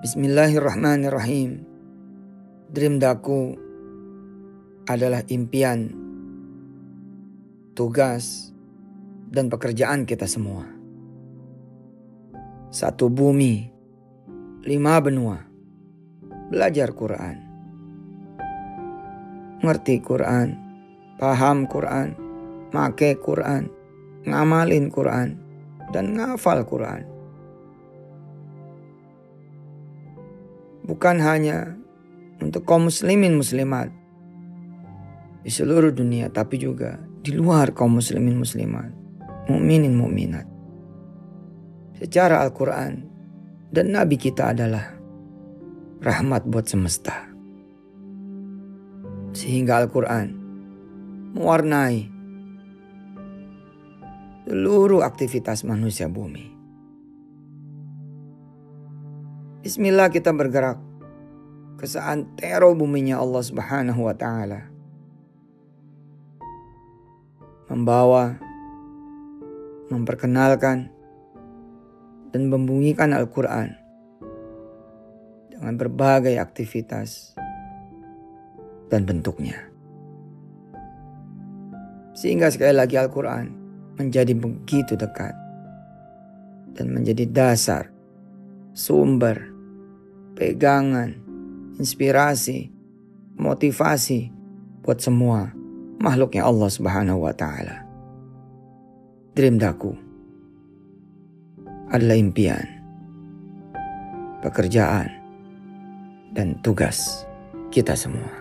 Bismillahirrahmanirrahim. Dream daku adalah impian, tugas, dan pekerjaan kita semua. Satu bumi, lima benua, belajar Quran. Ngerti Quran, paham Quran, make Quran, ngamalin Quran, dan ngafal Quran. Bukan hanya untuk kaum muslimin muslimat di seluruh dunia, tapi juga di luar kaum muslimin muslimat, mukminin mukminat. Secara Al-Quran dan Nabi kita adalah rahmat buat semesta. Sehingga Al-Quran mewarnai seluruh aktivitas manusia bumi. Bismillah kita bergerak ke seantero buminya Allah Subhanahu wa taala membawa, memperkenalkan, dan membunyikan Al-Quran dengan berbagai aktivitas dan bentuknya. Sehingga sekali lagi Al-Quran menjadi begitu dekat dan menjadi dasar, sumber, pegangan, inspirasi, motivasi buat semua makhluknya Allah Subhanahu wa taala. Dream daku adalah impian, pekerjaan, dan tugas kita semua.